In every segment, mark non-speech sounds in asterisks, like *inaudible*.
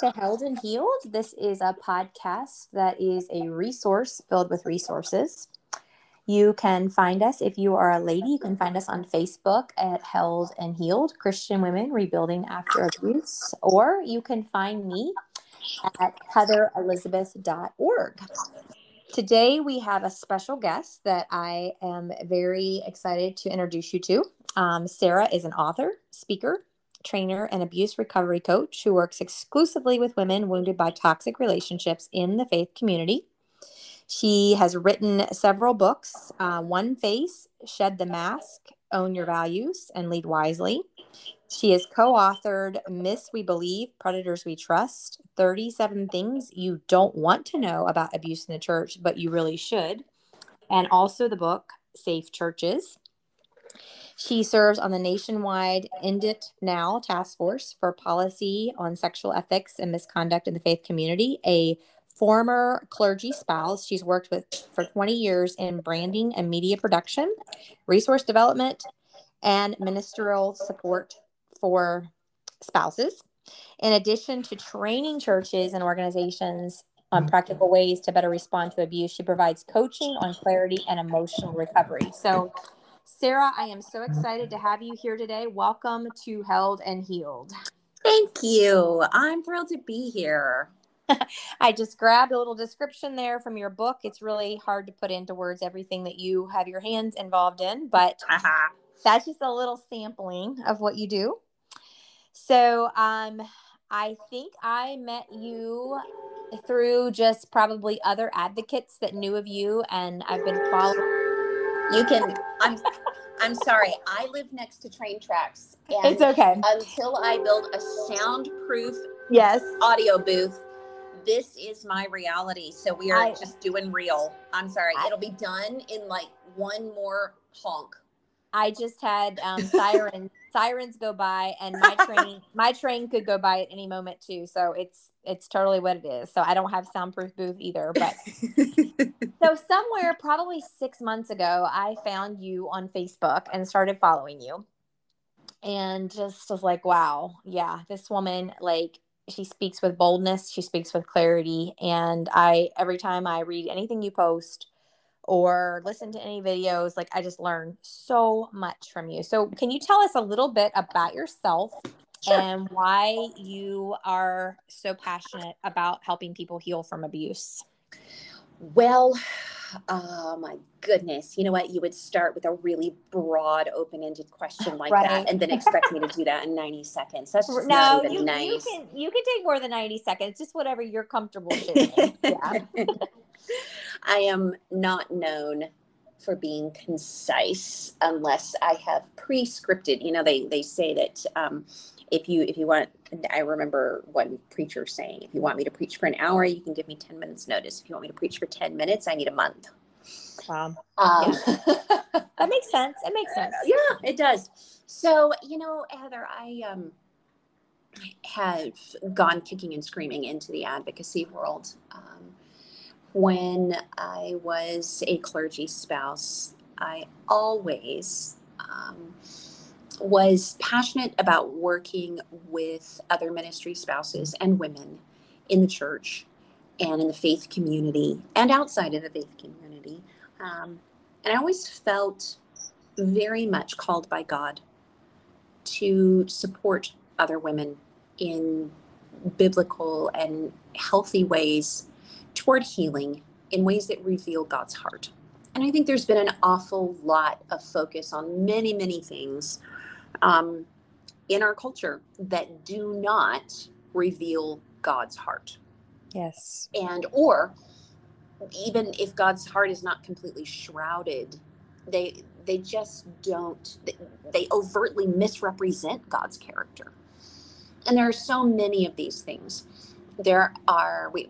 to Held and Healed. This is a podcast that is a resource filled with resources. You can find us if you are a lady, you can find us on Facebook at Held and Healed Christian Women Rebuilding After Abuse, or you can find me at heatherelizabeth.org. Today, we have a special guest that I am very excited to introduce you to. Um, Sarah is an author, speaker, trainer, and abuse recovery coach who works exclusively with women wounded by toxic relationships in the faith community. She has written several books uh, One Face, Shed the Mask, Own Your Values, and Lead Wisely. She has co authored Myths We Believe, Predators We Trust 37 Things You Don't Want to Know About Abuse in the Church, but You Really Should, and also the book Safe Churches. She serves on the nationwide End It Now Task Force for Policy on Sexual Ethics and Misconduct in the Faith Community, a former clergy spouse. She's worked with for 20 years in branding and media production, resource development, and ministerial support for spouses. In addition to training churches and organizations on practical ways to better respond to abuse, she provides coaching on clarity and emotional recovery. So, Sarah, I am so excited to have you here today. Welcome to Held and Healed. Thank you. I'm thrilled to be here. *laughs* I just grabbed a little description there from your book. It's really hard to put into words everything that you have your hands involved in, but uh-huh. that's just a little sampling of what you do. So, um, I think I met you through just probably other advocates that knew of you, and I've been following you can. I'm. I'm sorry. I live next to train tracks. And it's okay. Until I build a soundproof yes audio booth, this is my reality. So we are I, just doing real. I'm sorry. I, It'll be done in like one more honk. I just had um, sirens sirens go by, and my train *laughs* my train could go by at any moment too. So it's it's totally what it is. So I don't have soundproof booth either. But *laughs* so somewhere probably six months ago, I found you on Facebook and started following you, and just was like, wow, yeah, this woman like she speaks with boldness she speaks with clarity and i every time i read anything you post or listen to any videos like i just learn so much from you. So can you tell us a little bit about yourself sure. and why you are so passionate about helping people heal from abuse? Well oh my goodness. You know what? You would start with a really broad open-ended question like right. that and then expect me to do that in 90 seconds. That's just no, not even you, nice. you can you can take more than 90 seconds just whatever you're comfortable *laughs* sharing yeah *laughs* I am not known for being concise unless I have pre-scripted. You know, they they say that um, if you if you want, I remember one preacher saying, if you want me to preach for an hour, you can give me ten minutes notice. If you want me to preach for ten minutes, I need a month. Wow. Um, yeah. that makes sense. It makes sense. *laughs* Yeah, it does. So you know, Heather, I um have gone kicking and screaming into the advocacy world. Um, when I was a clergy spouse, I always um, was passionate about working with other ministry spouses and women in the church and in the faith community and outside of the faith community. Um, and I always felt very much called by God to support other women in biblical and healthy ways toward healing in ways that reveal God's heart. And I think there's been an awful lot of focus on many, many things um, in our culture that do not reveal God's heart. Yes. And, or even if God's heart is not completely shrouded, they, they just don't, they, they overtly misrepresent God's character. And there are so many of these things. There are, we,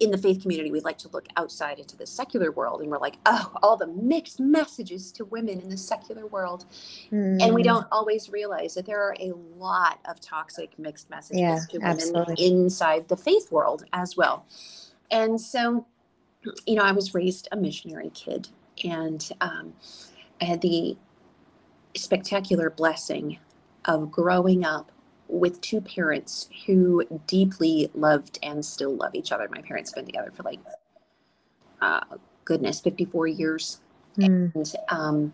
in the faith community, we like to look outside into the secular world and we're like, oh, all the mixed messages to women in the secular world. Mm. And we hmm. don't always realize that there are a lot of toxic mixed messages yeah, to women absolutely. inside the faith world as well. And so, you know, I was raised a missionary kid and um, I had the spectacular blessing of growing up with two parents who deeply loved and still love each other. My parents have been together for like, uh, goodness, 54 years. Mm. And, um,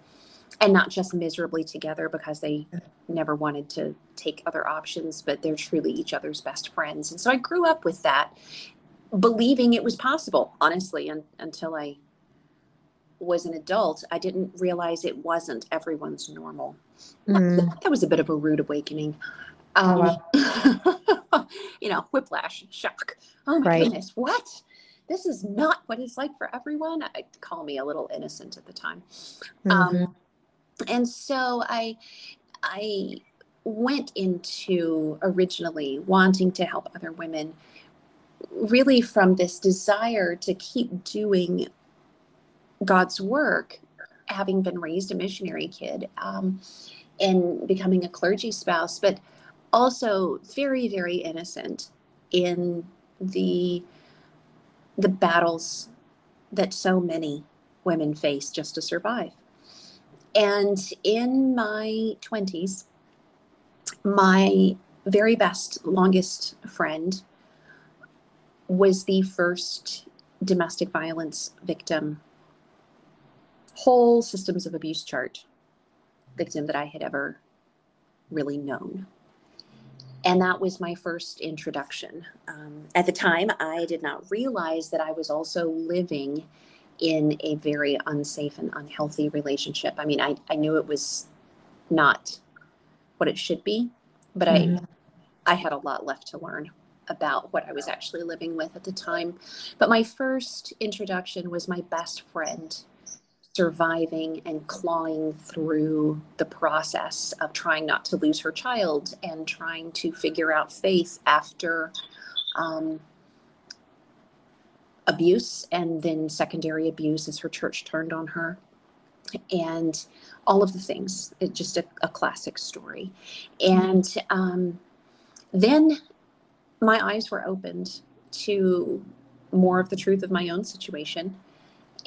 and not just miserably together because they never wanted to take other options, but they're truly each other's best friends. And so I grew up with that, believing it was possible, honestly, un- until I was an adult. I didn't realize it wasn't everyone's normal. Mm. *laughs* That was a bit of a rude awakening. Um, *laughs* you know, whiplash, shock. Oh my right. goodness, what? This is not what it's like for everyone. I call me a little innocent at the time. Um, mm-hmm. Um, and so I, I went into originally wanting to help other women really from this desire to keep doing God's work, having been raised a missionary kid um, and becoming a clergy spouse, but also very, very innocent in the the battles that so many women face just to survive. And in my 20s, my very best, longest friend was the first domestic violence victim, whole systems of abuse chart victim that I had ever really known. And that was my first introduction. Um, at the time, I did not realize that I was also living in a very unsafe and unhealthy relationship. I mean, I, I knew it was not what it should be, but mm-hmm. I I had a lot left to learn about what I was actually living with at the time. But my first introduction was my best friend surviving and clawing through the process of trying not to lose her child and trying to figure out faith after um, abuse and then secondary abuse as her church turned on her. And all of the things. It's just a, a classic story. And um, then my eyes were opened to more of the truth of my own situation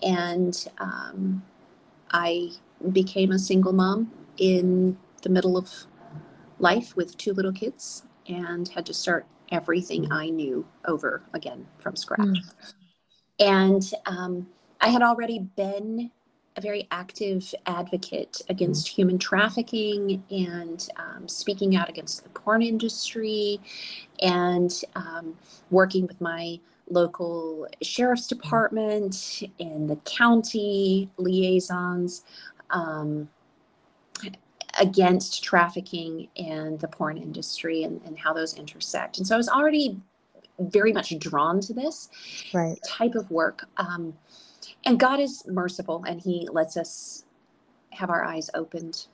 and um, i became a single mom in the middle of life with two little kids and had to start everything i knew over again from scratch mm. And um, I had already been a very active advocate against mm-hmm. human trafficking and um, speaking out against the porn industry and um, working with my local sheriff's department and the county liaisons um, against trafficking and the porn industry and, and how those intersect. And so I was already very much drawn to this right. type of work. Um, and God is merciful and He lets us have our eyes opened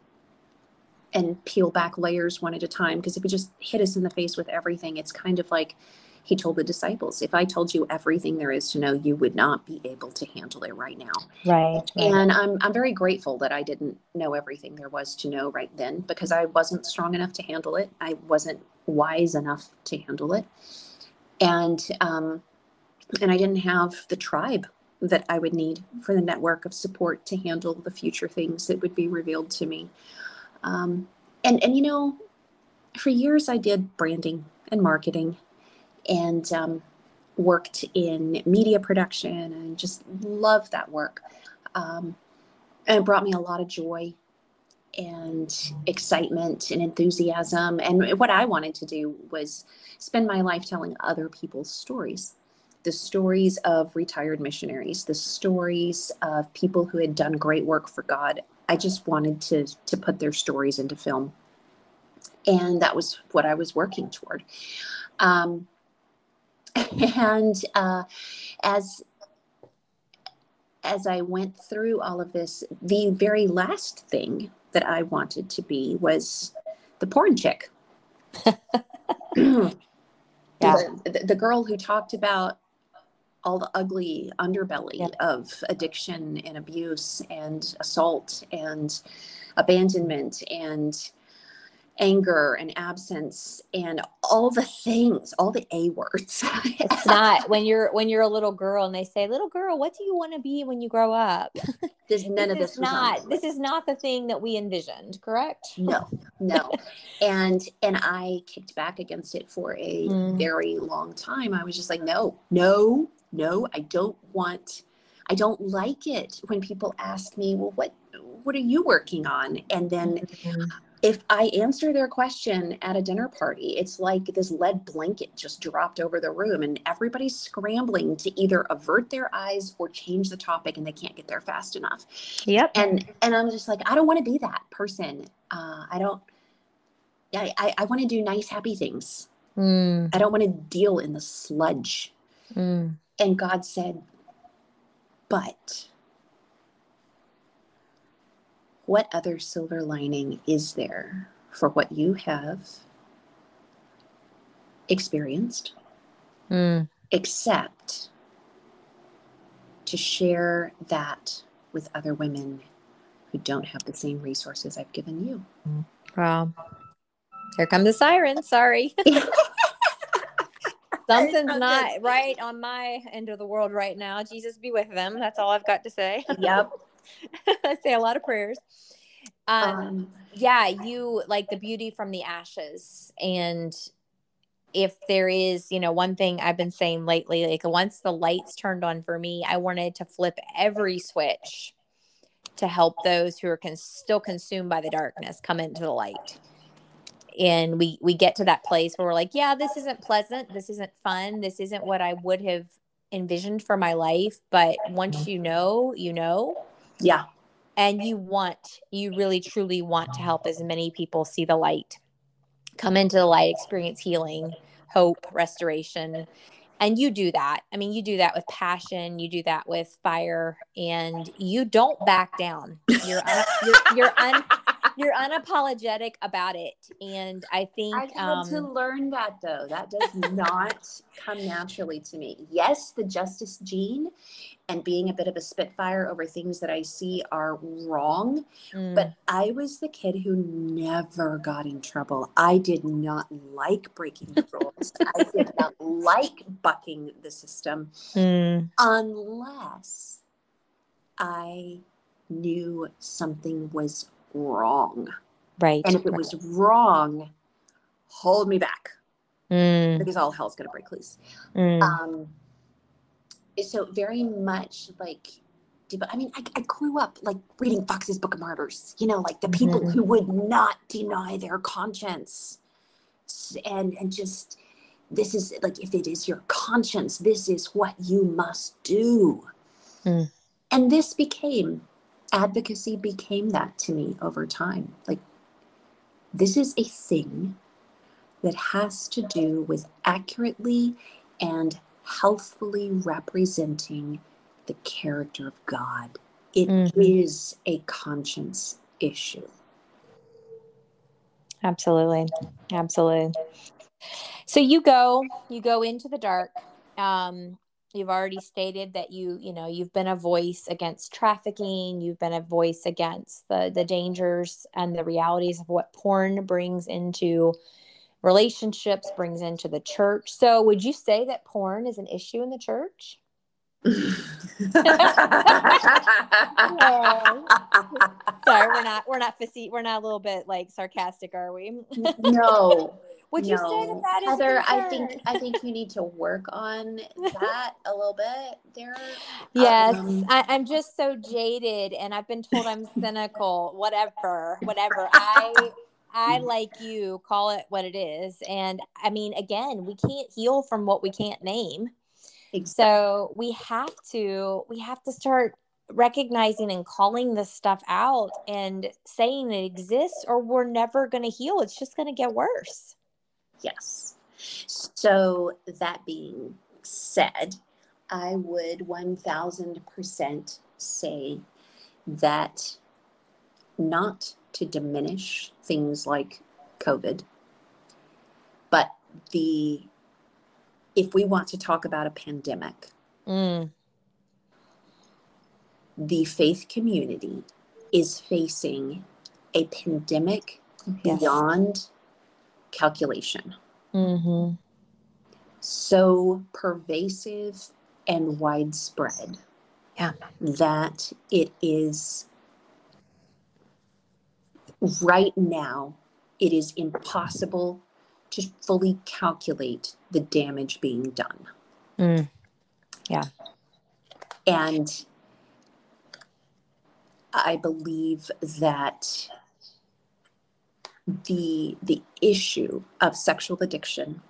and peel back layers one at a time. Because if He just hit us in the face with everything, it's kind of like He told the disciples, if I told you everything there is to know, you would not be able to handle it right now. Right. right. And I'm, I'm very grateful that I didn't know everything there was to know right then because I wasn't strong enough to handle it. I wasn't wise enough to handle it and um, and I didn't have the tribe that I would need for the network of support to handle the future things that would be revealed to me. Um, and and you know, for years I did branding and marketing, and um, worked in media production, and just loved that work. Um, and it brought me a lot of joy and excitement and enthusiasm. And what I wanted to do was spend my life telling other people's stories the stories of retired missionaries, the stories of people who had done great work for God. I just wanted to, to put their stories into film. And that was what I was working toward. Um, and uh, as as I went through all of this, the very last thing that I wanted to be was the porn chick. *laughs* yeah. The, the, girl who talked about all the ugly underbelly yeah. of addiction and abuse and assault and abandonment and anger and absence and all the things all the a words. *laughs* It's not when you're when you're a little girl and they say little girl what do you want to be when you grow up? *laughs* There's none this of this is not this is not the thing that we envisioned correct? No no. *laughs* And and i kicked back against it for a Mm. very long time. I was just like no no no i don't want i don't like it when people ask me well what what are you working on? And then Mhm. If I answer their question at a dinner party, it's like this lead blanket just dropped over the room and everybody's scrambling to either avert their eyes or change the topic and they can't get there fast enough. yep And and I'm just like, I don't want to be that person. Uh, I don't I, I, I want to do nice, happy things. Mm, I don't want to deal in the sludge. mm. And God said, but what other silver lining is there for what you have experienced Mm. except to share that with other women who don't have the same resources I've given you? Wow. Here come the sirens. Sorry. *laughs* *laughs* Something's not right on my end of the world right now. Jesus be with them. That's all I've got to say. Yep. *laughs* *laughs* I say a lot of prayers. Um, Um, yeah, you like the beauty from the ashes. And if there is, you know, one thing I've been saying lately, like once the lights turned on for me, I wanted to flip every switch to help those who are con- still consumed by the darkness come into the light. And we we get to that place where we're like, yeah, this isn't pleasant, this isn't fun, this isn't what I would have envisioned for my life, but once you know, you know yeah. and you want you really truly want to help as many people see the light. Come into the light experience healing hope restoration. And you do that. I mean you do that with passion you do that with fire and you don't back down. You're un- you're you're, un- *laughs* you're unapologetic about it and i think I've had to um learn that though. That does not come naturally to me. Yes, the justice gene and being a bit of a spitfire over things that I see are wrong. mm, But I was the kid who never got in trouble. I did not like breaking the rules. I did not *laughs* like bucking the system mm, unless I knew something was wrong. right And if it was wrong, hold me back mm, because all hell's going to break loose. mm, Um, so very much like, I mean, I, I grew up like reading Foxe's Book of Martyrs, you know, like the people Mhm. who would not deny their conscience and, and just, this is like, if it is your conscience, this is what you must do. Mm. And this became, advocacy became that to me over time. Like, this is a thing that has to do with accurately and healthfully representing the character of God. It is Mhm. a conscience issue. Absolutely. Absolutely. So you go, you go into the dark. Um, you've already stated that you, you know, you've been a voice against trafficking, you've been a voice against the the dangers and the realities of what porn brings into relationships, brings into the church. So would you say that porn is an issue in the church? *laughs* *laughs* Sorry, we're not we're not fussy, we're not a little bit like sarcastic, are we? no. Would you say that that is Heather, I think? I think you need to work on *laughs* that a little bit. There Yes, Um, I, I'm just so jaded, and I've been told I'm cynical. Whatever, whatever. I, I *laughs* like you. Call it what it is. And I mean, again, we can't heal from what we can't name. So we have to, we have to start recognizing and calling this stuff out and saying it exists, or we're never going to heal. It's just going to get worse. Yes. So, that being said, I would 1000% say that not to diminish things like COVID, but the if we want to talk about a pandemic, Mm, the faith community is facing a pandemic Yes. beyond calculation. Mm-hmm. so pervasive and widespread Yeah. that it is right now it is impossible to fully calculate the damage being done Mm. and i believe that the the issue of sexual addiction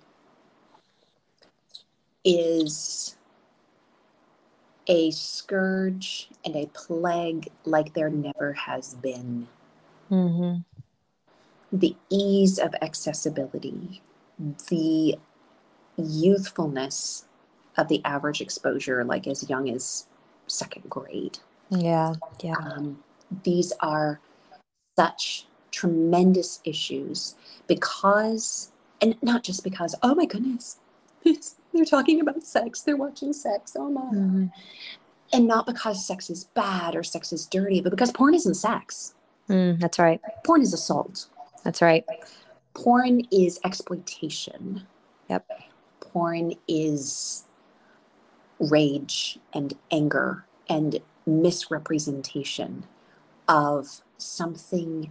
is a scourge and a plague like there never has been Mm-hmm. the ease of accessibility the youthfulness of the average exposure like as young as second grade Yeah. Yeah. um, these are such tremendous issues because and not just because oh my goodness *laughs* it's, they're talking about sex they're watching sex oh my Mhm. and not because sex is bad or sex is dirty but because porn isn't sex Mm, that's right. porn is assault That's right. porn is exploitation Yep. porn is rage and anger and misrepresentation of something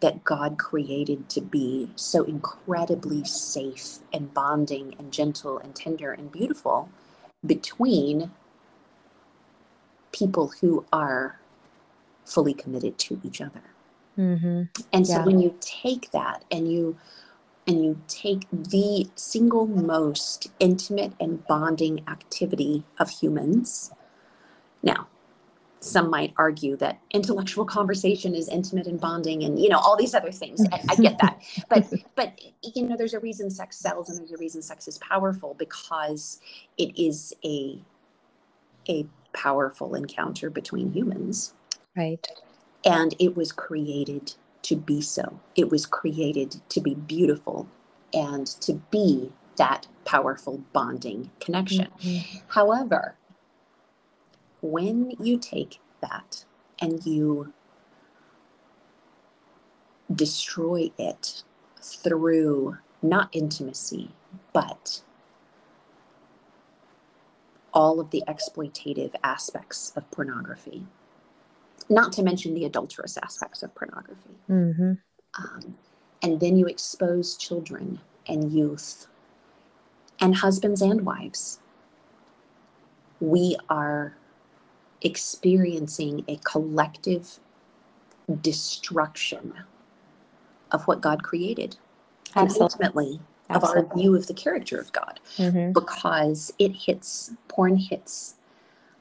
that God created to be so incredibly safe and bonding and gentle and tender and beautiful between people who are fully committed to each other. Mm-hmm. And so Yeah. when you take that and you and you take the single most intimate and bonding activity of humans. Now, some might argue that intellectual conversation is intimate and bonding and you know all these other things. I, I get that. *laughs* But but you know there's a reason sex sells and there's a reason sex is powerful because it is a a powerful encounter between humans Right. and it was created to be so. It was created to be beautiful and to be that powerful bonding connection. Mhm. However, when you take that and you destroy it through not intimacy, but all of the exploitative aspects of pornography, not to mention the adulterous aspects of pornography. Mhm. Um, and then you expose children and youth and husbands and wives. We are experiencing a collective destruction of what God created and Absolutely. ultimately of our view of the character of God Mhm. because it hits, porn hits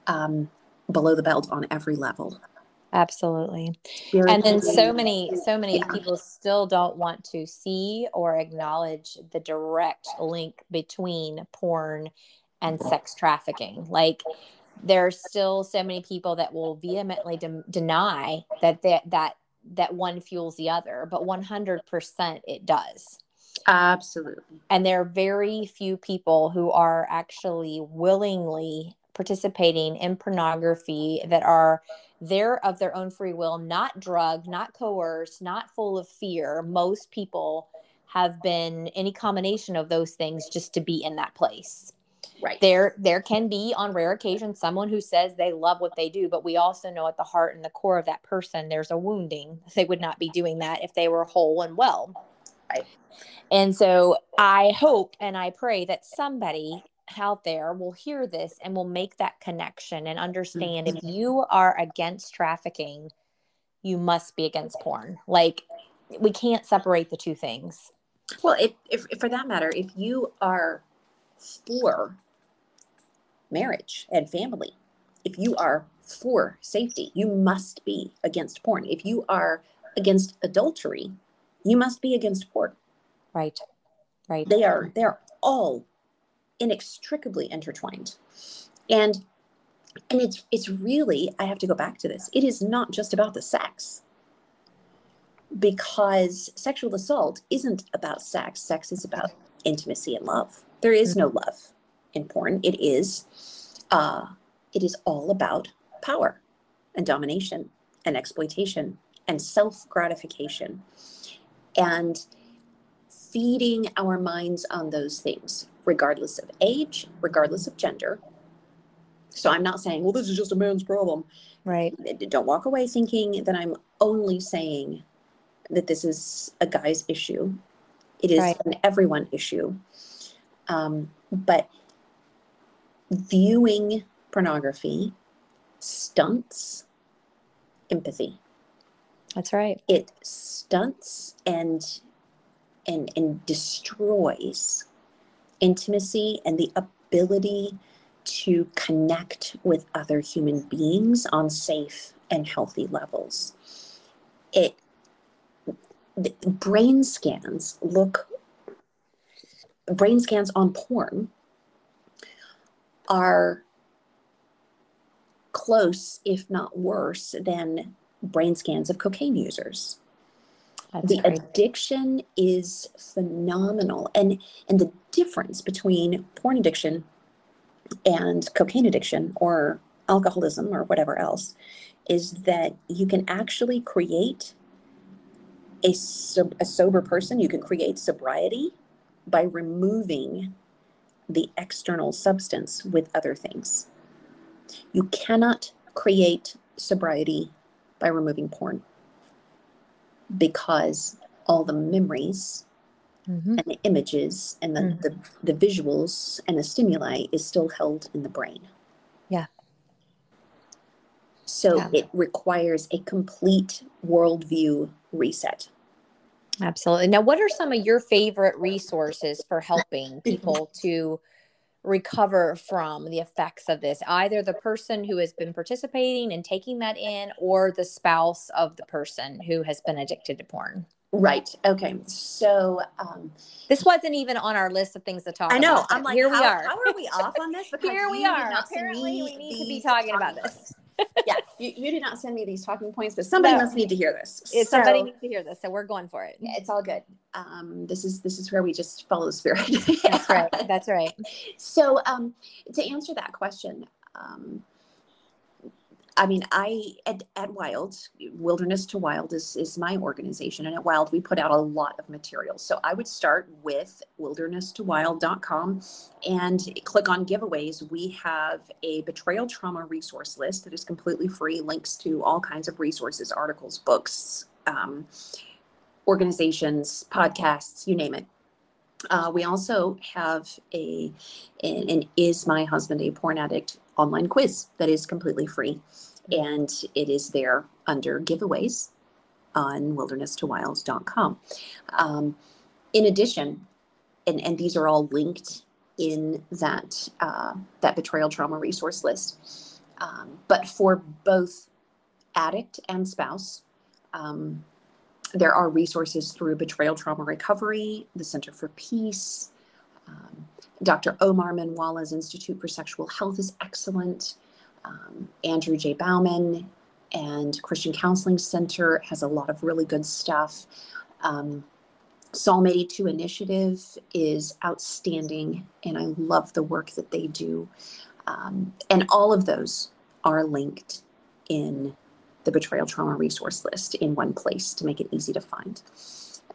um, below the belt on every level. Absolutely. and then so many so many Yeah. people still don't want to see or acknowledge the direct link between porn and sex trafficking like there's still so many people that will vehemently de- deny that that that that one fuels the other but 100% it does. Absolutely. and there are very few people who are actually willingly participating in pornography that are there of their own free will not drugged not coerced not full of fear. Most people have been any combination of those things just to be in that place Right. there there can be on rare occasions someone who says they love what they do but we also know at the heart and the core of that person there's a wounding. They would not be doing that if they were whole and well. Right. and so i hope and i pray that somebody out there will hear this and will make that connection and understand if mm-hmm. you are against trafficking you must be against porn. Like we can't separate the two things. Well, if, if, if for that matter, if you are for marriage and family, if you are for safety, you must be against porn. If you are against adultery, you must be against porn. right right They are they are all inextricably intertwined. And and it's it's really I have to go back to this. It is not just about the sex. Because sexual assault isn't about sex. Sex is about intimacy and love. There is mm-hmm. no love in porn. It is uh it is all about power and domination and exploitation and self gratification. and feeding our minds on those things, regardless of age, regardless of gender. So I'm not saying, well, this is just a man's problem. Right. Don't walk away thinking that I'm only saying that this is a guy's issue. It is Right. an everyone issue. Um, but viewing pornography stunts empathy. That's right. It stunts and and and destroys intimacy and the ability to connect with other human beings on safe and healthy levels. It the brain scans look brain scans on porn are close if not worse than brain scans of cocaine users That's the right. addiction is phenomenal and and the difference between porn addiction and cocaine addiction or alcoholism or whatever else is that you can actually create a, sob- a sober person you can create sobriety by removing the external substance with other things you cannot create sobriety by removing porn because all the memories Mhm. and the images and the, Mhm. the, the visuals and the stimuli is still held in the brain. Yeah. So Yeah. it requires a complete worldview reset. Absolutely. Now, what are some of your favorite resources for helping people to recover from the effects of this? Either the person who has been participating and taking that in, or the spouse of the person who has been addicted to porn. Right. Okay. So um, This wasn't even on our list of things to talk about. I know. about. I'm like, here we are. How are we off on this? *laughs* Because Here we are. Apparently, we need to be these talking about this. Yeah, you, you did not send me these talking points, but somebody No. must need to hear this. If somebody needs to hear this, so we're going for it. it's all good. Um, this is this is where we just follow the spirit. That's right. That's right. *laughs* So um, to answer that question, um, I mean, I at, at Wild Wilderness to Wild is is my organization, and at Wild we put out a lot of materials. So I would start with wilderness2wild.com and click on giveaways. We have a betrayal trauma resource list that is completely free, links to all kinds of resources, articles, books. Um, organizations, podcasts, you name it. Uh, we also have a an, an is my husband a porn addict online quiz that is completely free, and it is there under giveaways on wilderness2wilds.com. Um, in addition, and, and these are all linked in that uh, that betrayal trauma resource list. Um, but for both addict and spouse, um, there are resources through Betrayal Trauma Recovery, the Center for Peace. Um, Dr. Omar Minwalla's Institute for Sexual Health is excellent. Um, Andrew J. Bauman and Christian Counseling Center has a lot of really good stuff. Um, Psalm 82 Initiative is outstanding, and I love the work that they do. Um, and all of those are linked in the betrayal trauma resource list in one place to make it easy to find.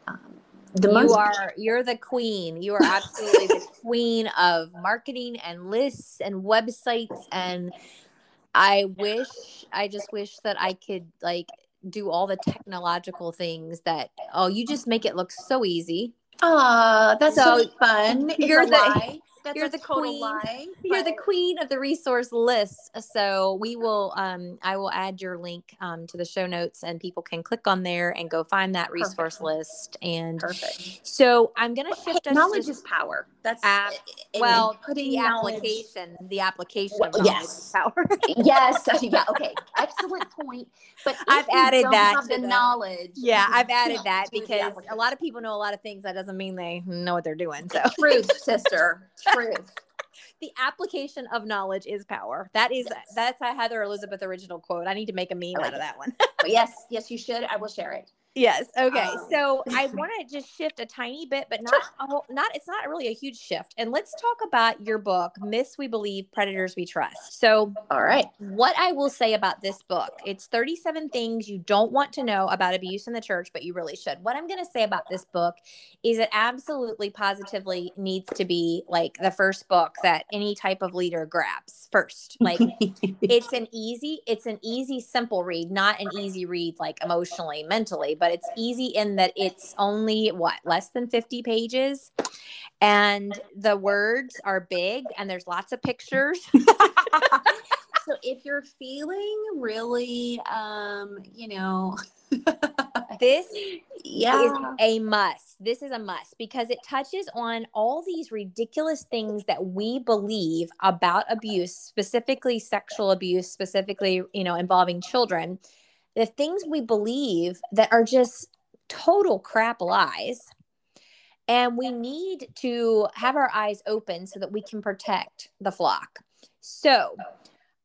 Um, the you most- are you're the queen you are absolutely the *laughs* queen of marketing and lists and websites and i wish i just wish that i could like do all the technological things that oh you just make it look so easy Ah, that's so, So, fun. You're the-. That's you're the queen. lie. you're the queen of the resource list so we will um i will add your link um to the show notes and people can click on there and go find that resource Perfect. list and Perfect. so i'm gonna Hey, shift us knowledge to- is power. That's and well putting the application the application Well, of knowledge yes. is power *laughs* yes. Yeah. Okay. Excellent point. But *laughs* I've added that to the the- knowledge. yeah i've added that because a lot of people know a lot of things that doesn't mean they know what they're doing so truth, sister. *laughs* Truth. the application of knowledge is power that is Yes. that's a heather elizabeth original quote i need to make a meme like out of it. that one yes, yes, you should. I will share it. Yes. Okay. Um, so *laughs* I want to just shift a tiny bit, but not whole, not it's not really a huge shift. And let's talk about your book, Myths We Believe, Predators We Trust. So All right. what I will say about this book, it's 37 things you don't want to know about abuse in the church, but you really should. What I'm going to say about this book is it absolutely positively needs to be like the first book that any type of leader grabs first. Like *laughs* it's an easy it's an easy simple read not an easy read like emotionally mentally but it's easy in that it's only what less than 50 pages and the words are big and there's lots of pictures *laughs* so if you're feeling really, um, you know, *laughs* this yeah, is a must. This is a must because it touches on all these ridiculous things that we believe about abuse, specifically sexual abuse, specifically, you know, involving children. The things we believe that are just total crap lies. And we need to have our eyes open so that we can protect the flock. So,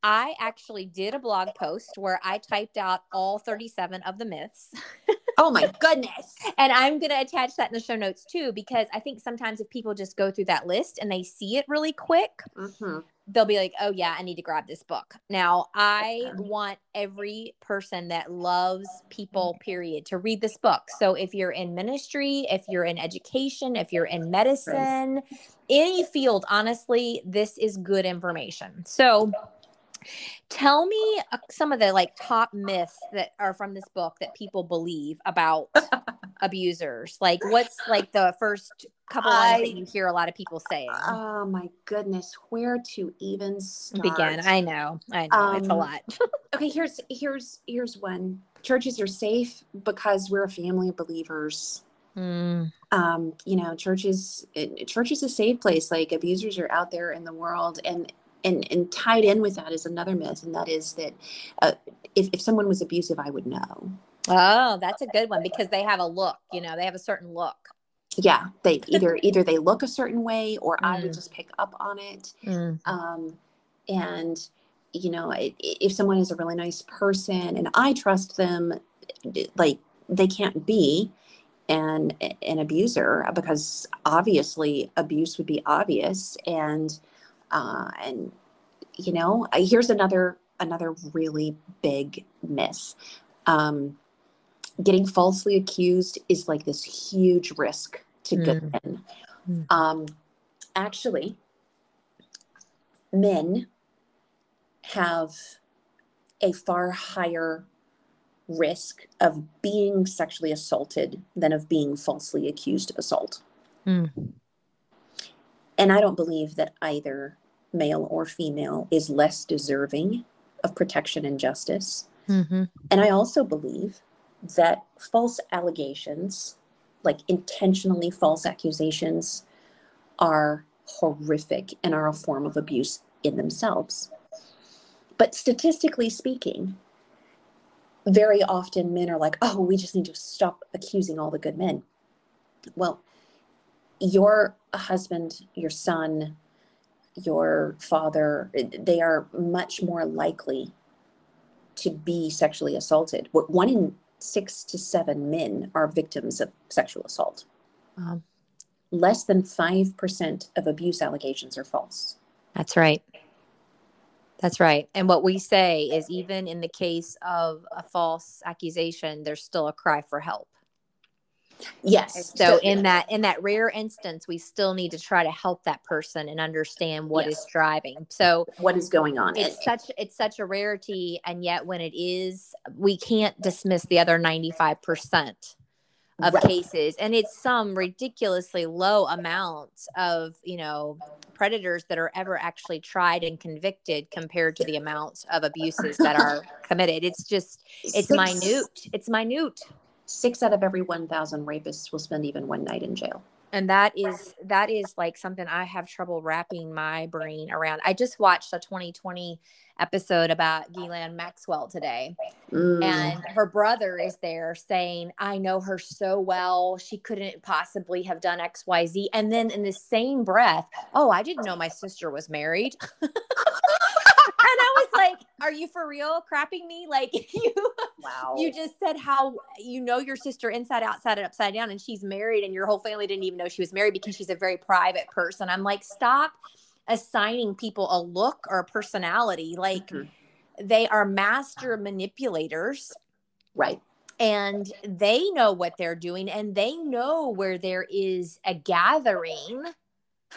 I actually did a blog post where I typed out all 37 of the myths. *laughs* oh my goodness. And I'm going to attach that in the show notes too, because I think sometimes if people just go through that list and they see it really quick, Mhm. They'll be like, oh, yeah, I need to grab this book. Now, I want every person that loves people, mm-hmm. period, to read this book. So if you're in ministry, if you're in education, if you're in medicine, any field, honestly, this is good information. So, Tell me uh, some of the like top myths that are from this book that people believe about *laughs* abusers. Like, what's like the first couple ones I- that you hear a lot of people saying? Oh my goodness, where to even start? Begin. I know. I know. it's a Um, lot. *laughs* okay, here's here's here's one. Churches are safe because we're a family of believers. Mm, um, you know, churches it- church is a safe place. Like abusers are out there in the world, and and and tied in with that is another myth, and that is that uh, if if someone was abusive, I would know. Oh, that's a good one because they have a look. You know, they have a certain look. Yeah, they either either they look a certain way, or I would Mm. just pick up on it. Mm, Um, and you know, if someone is a really nice person and I trust them, like they can't be an an abuser because obviously abuse would be obvious and uh, and you know here's another another really big miss um, getting falsely accused is like this huge risk to good men Mm. um, actually men have a far higher risk of being sexually assaulted than of being falsely accused of assault. Mm. And I don't believe that either male or female is less deserving of protection and justice. hmm And I also believe that false allegations, like intentionally false accusations, are horrific and are a form of abuse in themselves. But statistically speaking, very often men are like, oh, we just need to stop accusing all the good men. Well, your husband, your son, your father, they are much more likely to be sexually assaulted. What- One in six to seven men are victims of sexual assault. Wow. Less than 5% of abuse allegations are false. That's right. That's right. And what we say is even in the case of a false accusation, there's still a cry for help. Yes. So in that in that rare instance, we still need to try to help that person and understand what is Yes. driving. So what is going on? it's such it's such a rarity and yet when it is we can't dismiss the other 95% of Right. cases and it's some ridiculously low amount of you know predators that are ever actually tried and convicted compared to the amount of abuses that are committed it's just it's Six- minute it's minute Six out of every 1,000 rapists will spend even one night in jail. and that is that is like something i have trouble wrapping my brain around. I just watched a 2020 episode about Ghislaine maxwell today. Mm. and her brother is there saying i know her so well. She couldn't possibly have done xyz and then in the same breath oh i didn't know my sister was married *laughs* I was like, "Are you for real, crapping me? Like *laughs* you, Wow. you just said how you know your sister inside, outside, and upside down, and she's married, and your whole family didn't even know she was married because she's a very private person." I'm like, "Stop assigning people a look or a personality. Like Mhm. they are master manipulators." right. and they know what they're doing and they know where there is a gathering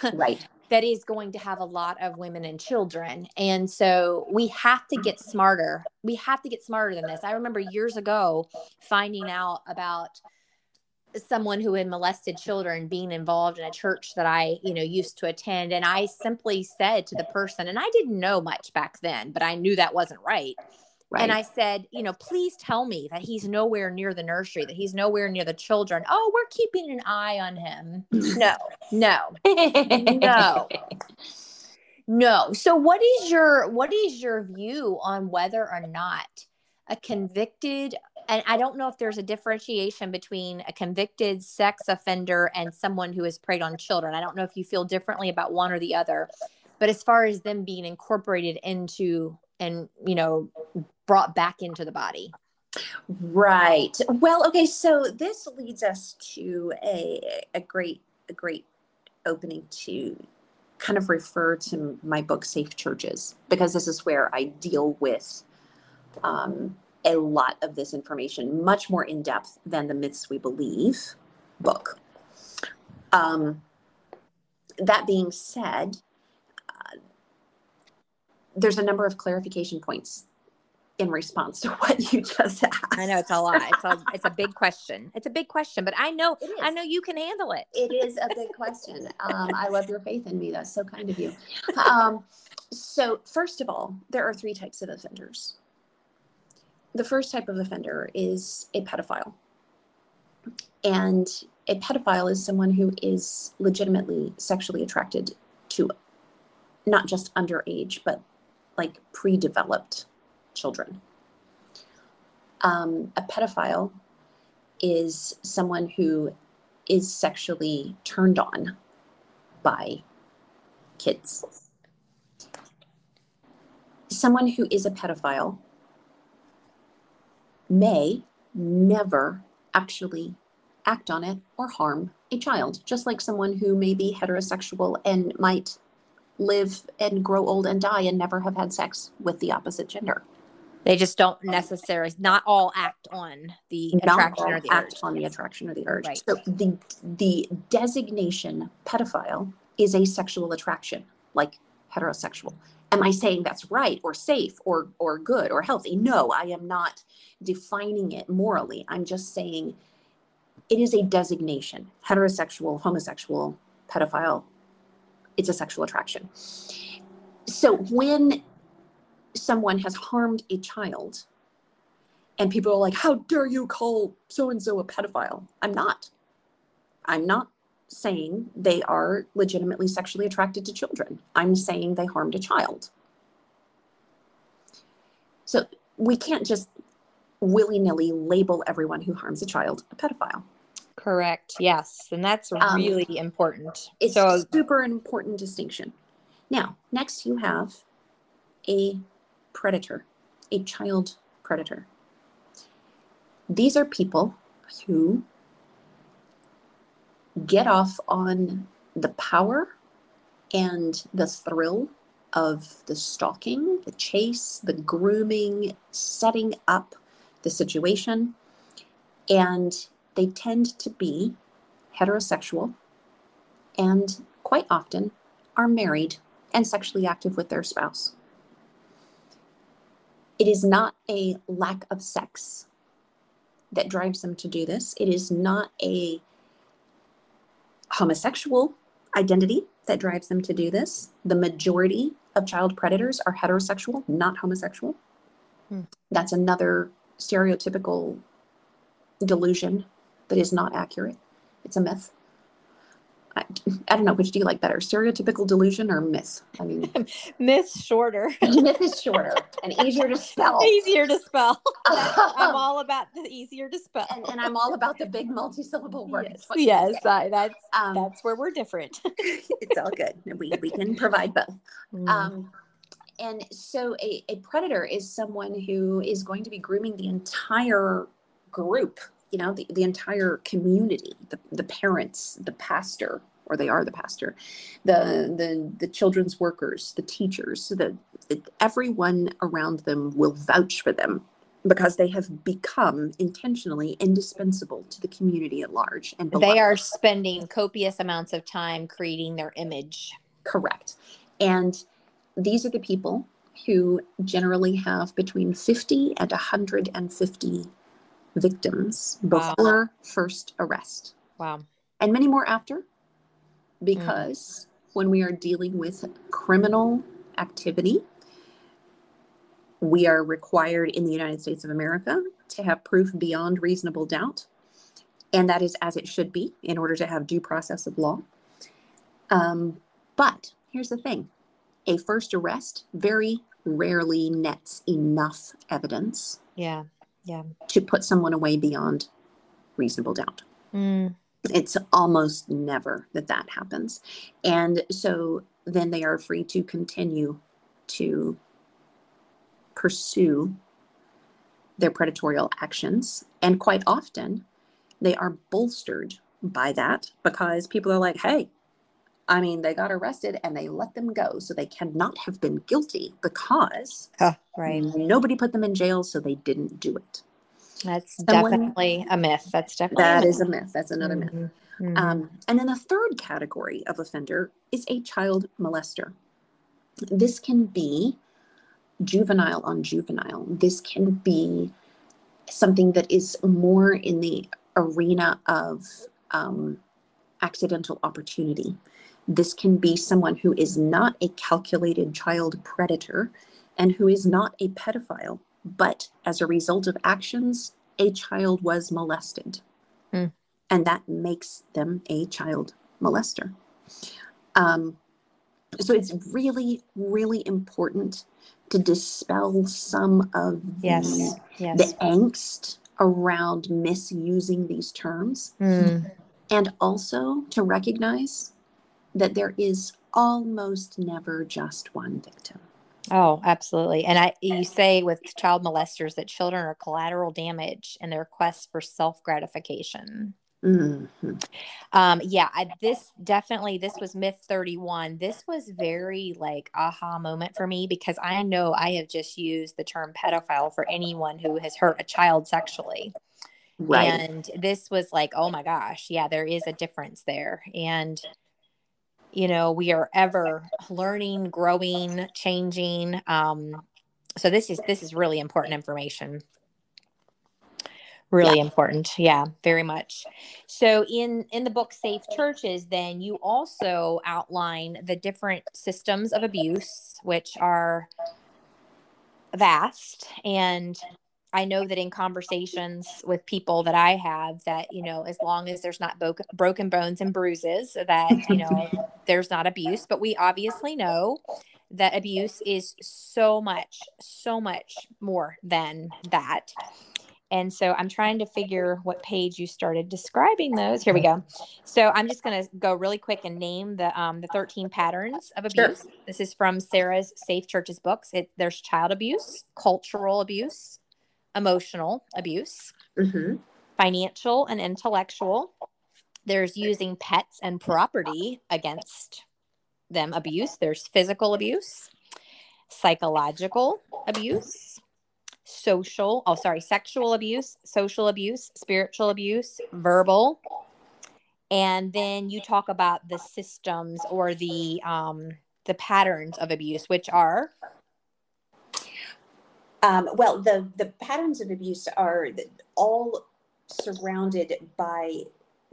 *laughs* Right. That is going to have a lot of women and children. And so we have to get smarter. We have to get smarter than this. I remember years ago finding out about someone who had molested children being involved in a church that i you know used to attend. And i simply said to the person and i didn't know much back then but i knew that wasn't right Right. and I said, you know, please tell me that he's nowhere near the nursery, that he's nowhere near the children. Oh, we're keeping an eye on him. *laughs* No, no, no, no. So what is your what is your view on whether or not a convicted and I don't know if there's a differentiation between a convicted sex offender and someone who has preyed on children. I don't know if you feel differently about one or the other. But as far as them being incorporated into and you know brought back into the body. Right. Well, okay, so this leads us to a a great a great opening to kind of refer to my book Safe Churches because this is where I deal with um, a lot of this information much more in depth than the myths we believe book. Um, that being said, uh, there's a number of clarification points in response to *laughs* what you just asked. I know it's a lot. It's a it's a big question. It's a big question, but I know I know you can handle it. It is a big question. Um, I love your faith in me. That's so kind of you. Um, so, first of all, there are three types of offenders. The first type of offender is a pedophile. And a pedophile is someone who is legitimately sexually attracted to not just underage, but like pre developed children. Um, a pedophile is someone who is sexually turned on by kids. Someone who is a pedophile may never actually act on it or harm a child, just like someone who may be heterosexual and might live and grow old and die and never have had sex with the opposite gender. They just don't oh, necessarily not all act on the Not attraction or the act urge. on the attraction or the urge. Right. So the the designation pedophile is a sexual attraction, like heterosexual. Am I saying that's right or safe or or good or healthy? No, I am not defining it morally. I'm just saying it is a designation. Heterosexual, homosexual, pedophile, it's a sexual attraction. So when someone has harmed a child, and people are like, How dare you call so and so a pedophile? I'm not. I'm not saying they are legitimately sexually attracted to children. I'm saying they harmed a child. So we can't just willy nilly label everyone who harms a child a pedophile. Correct. Yes, and that's Um, really important. It's so a super important distinction. Now, next you have a predator, a child predator. These are people who get off on the power and the thrill of the stalking, the chase, the grooming, setting up the situation. And they tend to be heterosexual and quite often are married and sexually active with their spouse. It is not a lack of sex that drives them to do this. It is not a homosexual identity that drives them to do this. The majority of child predators are heterosexual, not homosexual. Hmm. That's another stereotypical delusion that is not accurate. It's a myth. I, I don't know which do you like better, stereotypical delusion or myth? I mean, *laughs* myths shorter, *laughs* myth is shorter and easier to spell. *laughs* easier to spell. I'm all about the easier to spell. and, and I'm all about the big multi-syllable words. yes, What can I yes. I, that's Um, that's where we're different. it's all good. We we can provide both. Mm. Um, and so a, a predator is someone who is going to be grooming the entire group, you know, the, the entire community, the, the parents, the pastor, or they are the pastor, the the the children's workers, the teachers, the, the everyone around them will vouch for them because they have become intentionally indispensable to the community at large and they are spending copious amounts of time creating their image. Correct. And these are the people who generally have between 50 and 150 victims before wow. first arrest wow and many more after because mm. when we are dealing with criminal activity we are required in the United States of America to have proof beyond reasonable doubt. And that is as it should be in order to have due process of law. Um, but here's the thing a first arrest very rarely nets enough evidence. Yeah. Yeah. To put someone away beyond reasonable doubt. Mm. It's almost never that that happens. And so then they are free to continue to pursue their predatorial actions. And quite often, they are bolstered by that because people are like, hey, I mean, they got arrested and they let them go. So they cannot have been guilty because oh, right. nobody put them in jail, so they didn't do it. That's Someone, definitely a myth. That's definitely that a is a myth. That's another mm-hmm. myth. Mm-hmm. Um, and then the third category of offender is a child molester. This can be juvenile on juvenile. This can be something that is more in the arena of um, accidental opportunity. This can be someone who is not a calculated child predator and who is not a pedophile, but as a result of actions, a child was molested. Mm. And that makes them a child molester. Um, so it's really, really important to dispel some of yes, the, yes. the angst around misusing these terms. Mm. And also to recognize that there is almost never just one victim. Oh, absolutely. And I you say with child molesters that children are collateral damage in their quest for self gratification. Mm-hmm. Um, yeah, I, this definitely this was myth 31. This was very like aha moment for me because I know I have just used the term pedophile for anyone who has hurt a child sexually. Right. And this was like, oh my gosh, yeah, there is a difference there. And you know, we are ever learning, growing, changing. Um, so this is this is really important information really yeah. important yeah very much so in in the book safe churches then you also outline the different systems of abuse which are vast and i know that in conversations with people that i have that you know as long as there's not bo- broken bones and bruises that you *laughs* know there's not abuse but we obviously know that abuse is so much so much more than that and so I'm trying to figure what page you started describing those. Here we go. So I'm just going to go really quick and name the um, the 13 patterns of abuse. Sure. This is from Sarah's Safe Churches books. It, there's child abuse, cultural abuse, emotional abuse, mm-hmm. financial and intellectual. There's using pets and property against them abuse. There's physical abuse, psychological abuse social, oh, sorry, sexual abuse, social abuse, spiritual abuse, verbal. And then you talk about the systems or the um, the patterns of abuse, which are um, well, the the patterns of abuse are all surrounded by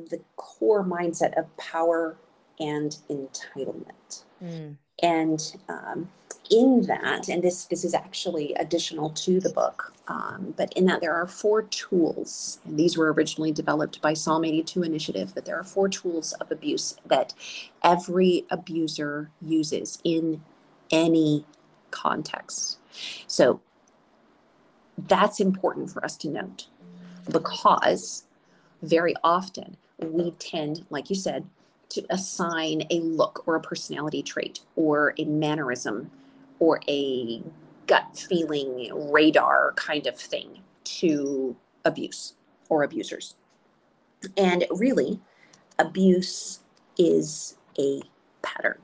the core mindset of power and entitlement. Mm. And um, in that, and this this is actually additional to the book, um, but in that there are four tools, and these were originally developed by Psalm 82 Initiative, but there are four tools of abuse that every abuser uses in any context. So that's important for us to note because very often we tend, like you said, to assign a look or a personality trait or a mannerism or a gut feeling radar kind of thing to abuse or abusers. And really, abuse is a pattern.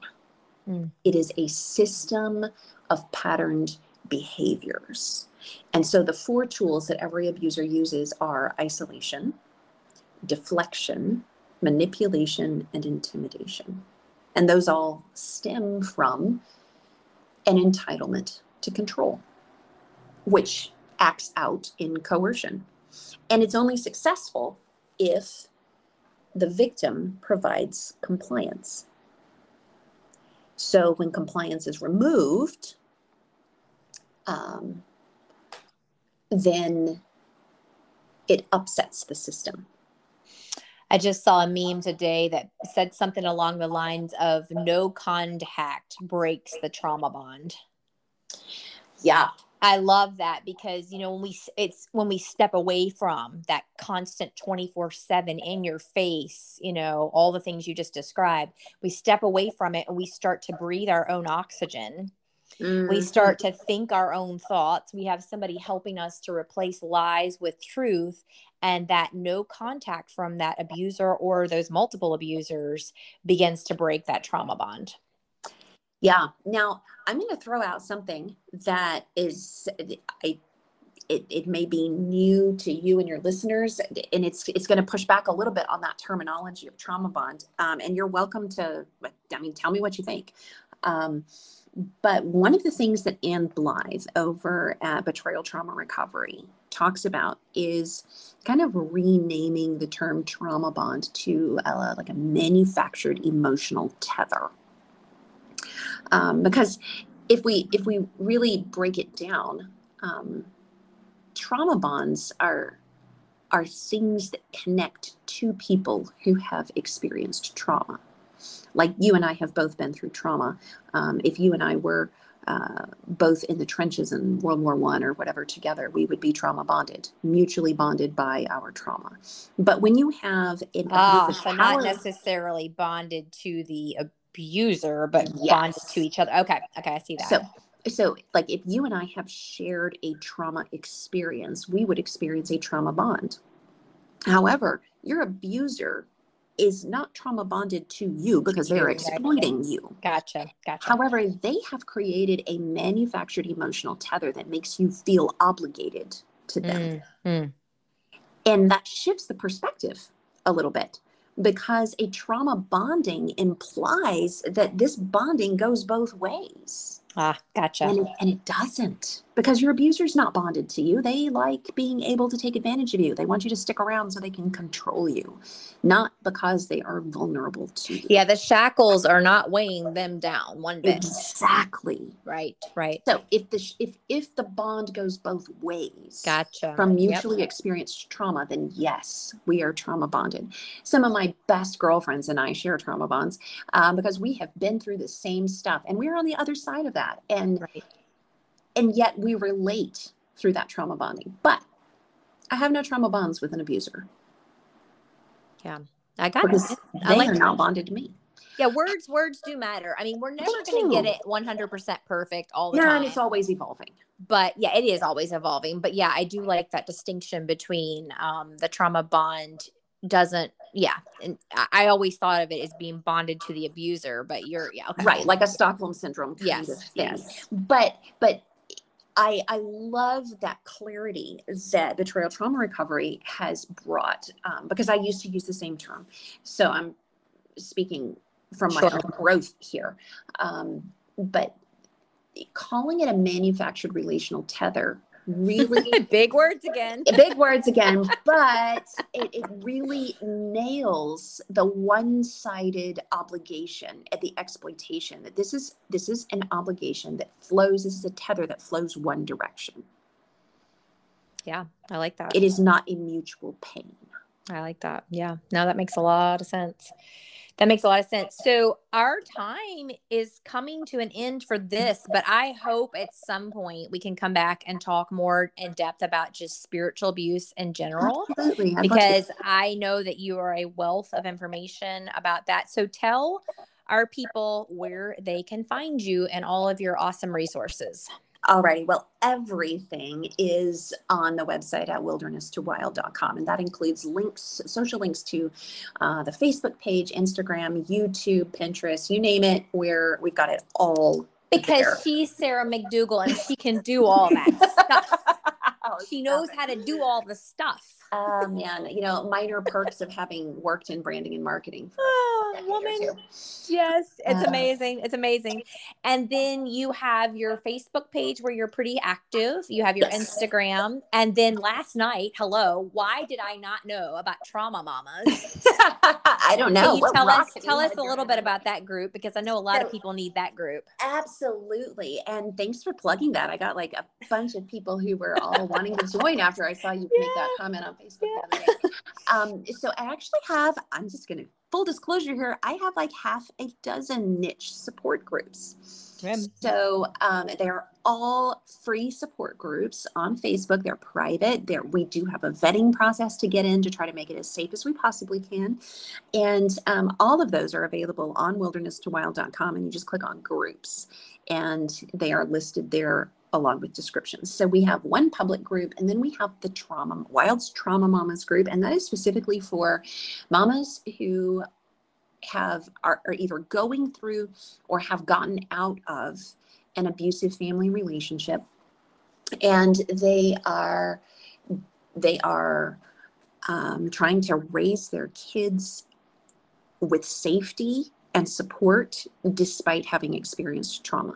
Mm. It is a system of patterned behaviors. And so the four tools that every abuser uses are isolation, deflection, manipulation, and intimidation. And those all stem from an entitlement to control, which acts out in coercion. And it's only successful if the victim provides compliance. So when compliance is removed, um, then it upsets the system. I just saw a meme today that said something along the lines of no contact breaks the trauma bond. Yeah. I love that because you know when we it's when we step away from that constant 24/7 in your face, you know, all the things you just described, we step away from it and we start to breathe our own oxygen Mm-hmm. We start to think our own thoughts. We have somebody helping us to replace lies with truth, and that no contact from that abuser or those multiple abusers begins to break that trauma bond. Yeah. Now, I'm going to throw out something that is, I, it, it may be new to you and your listeners, and it's it's going to push back a little bit on that terminology of trauma bond. Um, and you're welcome to, I mean, tell me what you think. Um, but one of the things that Anne Blythe over at Betrayal Trauma Recovery talks about is kind of renaming the term trauma bond to uh, like a manufactured emotional tether. Um, because if we if we really break it down, um, trauma bonds are are things that connect two people who have experienced trauma like you and I have both been through trauma. Um, if you and I were uh, both in the trenches in World War One or whatever together, we would be trauma bonded, mutually bonded by our trauma. But when you have an ah, so power, not necessarily bonded to the abuser, but yes. bonded to each other. Okay, okay, I see that. So so like if you and i have shared a trauma experience we would experience a trauma bond however your abuser is not trauma bonded to you because they're exploiting you. Gotcha. Gotcha. However, they have created a manufactured emotional tether that makes you feel obligated to them. Mm, And that shifts the perspective a little bit because a trauma bonding implies that this bonding goes both ways. Ah, gotcha. And it, and it doesn't because your abuser's not bonded to you. They like being able to take advantage of you. They want you to stick around so they can control you, not because they are vulnerable to you. Yeah, the shackles are not weighing them down one bit. Exactly. Right, right. So if the if if the bond goes both ways, gotcha. From mutually yep. experienced trauma, then yes, we are trauma bonded. Some of my best girlfriends and I share trauma bonds um, because we have been through the same stuff, and we're on the other side of that that. And right. and yet we relate through that trauma bonding. But i have no trauma bonds with an abuser. Yeah. I got because it. They I like are not bonded to me. Yeah words words do matter. I mean we're never going to get it 100% perfect all the yeah, time. and it's always evolving. But yeah it is always evolving. But yeah i do like that distinction between um, the trauma bond doesn't yeah and i always thought of it as being bonded to the abuser but you're yeah okay. right like a stockholm syndrome yes yes but but I, I love that clarity that betrayal trauma recovery has brought um, because I used to use the same term. So I'm speaking from my sure. own growth here. Um, but calling it a manufactured relational tether really *laughs* big words again. *laughs* Big words again but it, it really nails the one-sided obligation at the exploitation that this is this is an obligation that flows this is a tether that flows one direction. Yeah i like that. It is not a mutual pain i like that yeah no that makes a lot of sense that makes a lot of sense. So our time is coming to an end for this, but I hope at some point we can come back and talk more in depth about just spiritual abuse in general. Absolutely. Because I know that you are a wealth of information about that. So tell our people where they can find you and all of your awesome resources. Alrighty, well, everything is on the website at wilderness2wild.com, and that includes links, social links to uh, the Facebook page, Instagram, YouTube, Pinterest, you name it, where we've got it all. Because there. she's Sarah McDugal and she can do all that *laughs* stuff. she knows how to do all the stuff. *laughs* Oh man, you know, minor perks of having worked in branding and marketing. Oh, woman. Yes, it's uh, amazing. It's amazing. And then you have your Facebook page where you're pretty active. You have your yes. Instagram. And then last night, hello, why did I not know about Trauma Mamas? *laughs* I don't know. tell us tell us a little bit about that group because I know a lot so, of people need that group. Absolutely. And thanks for plugging that. I got like a bunch of people who were all wanting to join after I saw you yeah. make that *laughs* comment on Facebook yeah. the other day. Um, so I actually have, I'm just going to full disclosure here, I have like half a dozen niche support groups. So um, they're all free support groups on Facebook. They're private. There we do have a vetting process to get in to try to make it as safe as we possibly can. And um, all of those are available on wilderness2wild.com and you just click on groups and they are listed there along with descriptions. So we have one public group and then we have the trauma wilds trauma mamas group and that is specifically for mamas who have are, are either going through or have gotten out of an abusive family relationship and they are they are um, trying to raise their kids with safety and support despite having experienced trauma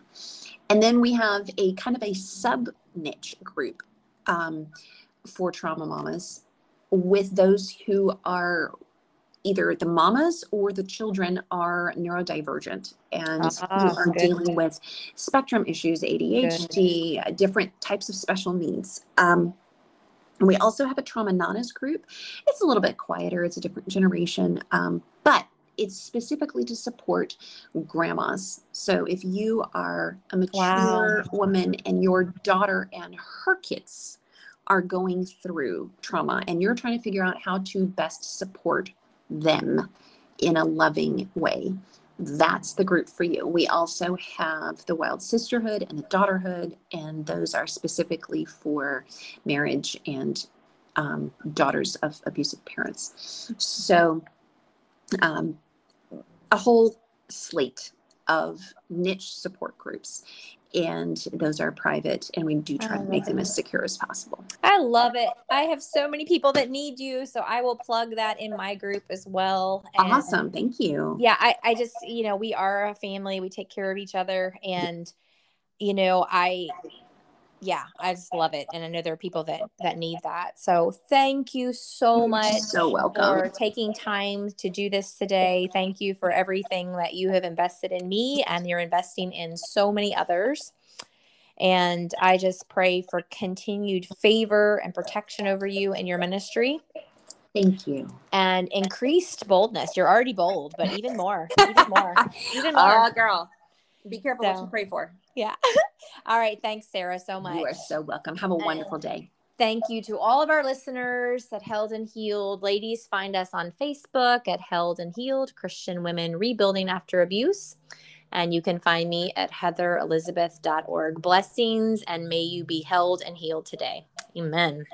and then we have a kind of a sub niche group um, for trauma mamas with those who are either the mamas or the children are neurodivergent and ah, are good. dealing with spectrum issues, ADHD, good. different types of special needs. Um, we also have a trauma nanas group. It's a little bit quieter, it's a different generation, um, but it's specifically to support grandmas. So if you are a mature wow. woman and your daughter and her kids are going through trauma and you're trying to figure out how to best support them in a loving way, that's the group for you. We also have the Wild Sisterhood and the Daughterhood, and those are specifically for marriage and um, daughters of abusive parents. So, um, a whole slate of niche support groups and those are private and we do try to make them as secure as possible. I love it. I have so many people that need you so i will plug that in my group as well and awesome. Thank you. Yeah I, I just you know we are a family. We take care of each other and you know i yeah i just love it and i know there are people that that need that so thank you so much so welcome for taking time to do this today thank you for everything that you have invested in me and you're investing in so many others and i just pray for continued favor and protection over you and your ministry Thank you. And increased boldness. You're already bold, but even more, even more, *laughs* even more. Oh, girl. Be careful so, what you pray for. Yeah. *laughs* all right. Thanks, Sarah, so much. You are so welcome. Have a wonderful day. Thank you to all of our listeners at Held and Healed. Ladies, find us on Facebook at Held and Healed Christian Women Rebuilding After Abuse. And you can find me at heatherelizabeth.org. Blessings and may you be held and healed today. Amen.